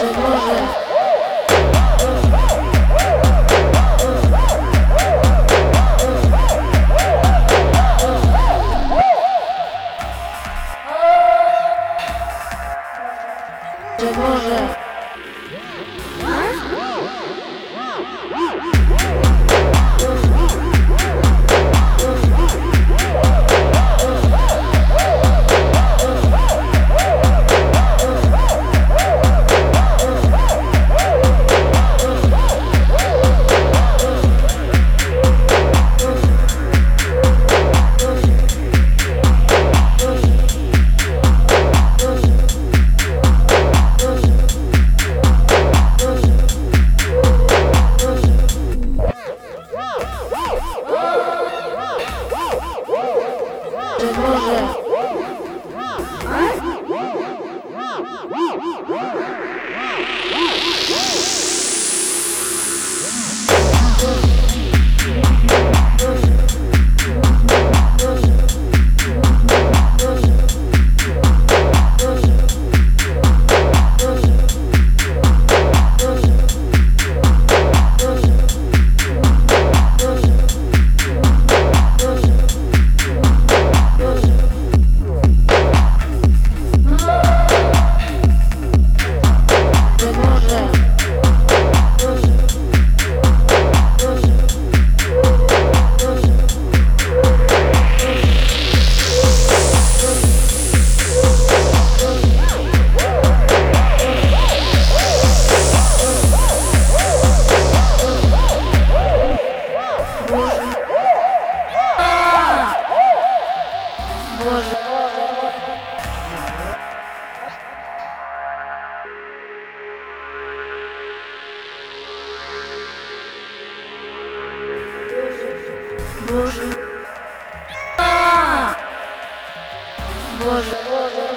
Boże. Whoa! Боже. А! Боже, Боже.